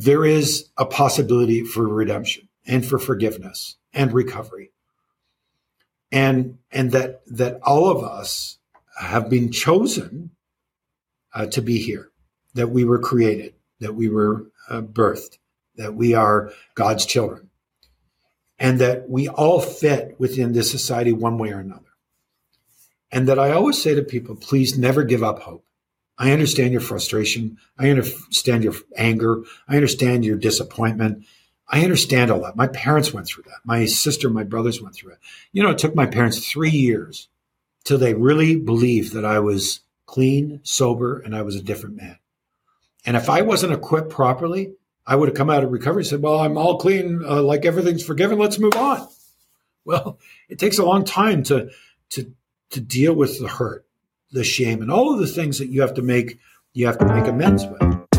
there is a possibility for redemption and for forgiveness and recovery. And, and that, that all of us have been chosen uh, to be here, that we were created, that we were uh, birthed, that we are God's children, and that we all fit within this society one way or another. And that I always say to people, please never give up hope. I understand your frustration. I understand your anger. I understand your disappointment. I understand all that. My parents went through that. My sister, my brothers went through it. You know, it took my parents three years till they really believed that I was clean, sober, and I was a different man. And if I wasn't equipped properly, I would have come out of recovery and said, Well, I'm all clean, uh, like everything's forgiven, let's move on. Well, it takes a long time to, to, to deal with the hurt, the shame, and all of the things that you have to make you have to make amends with.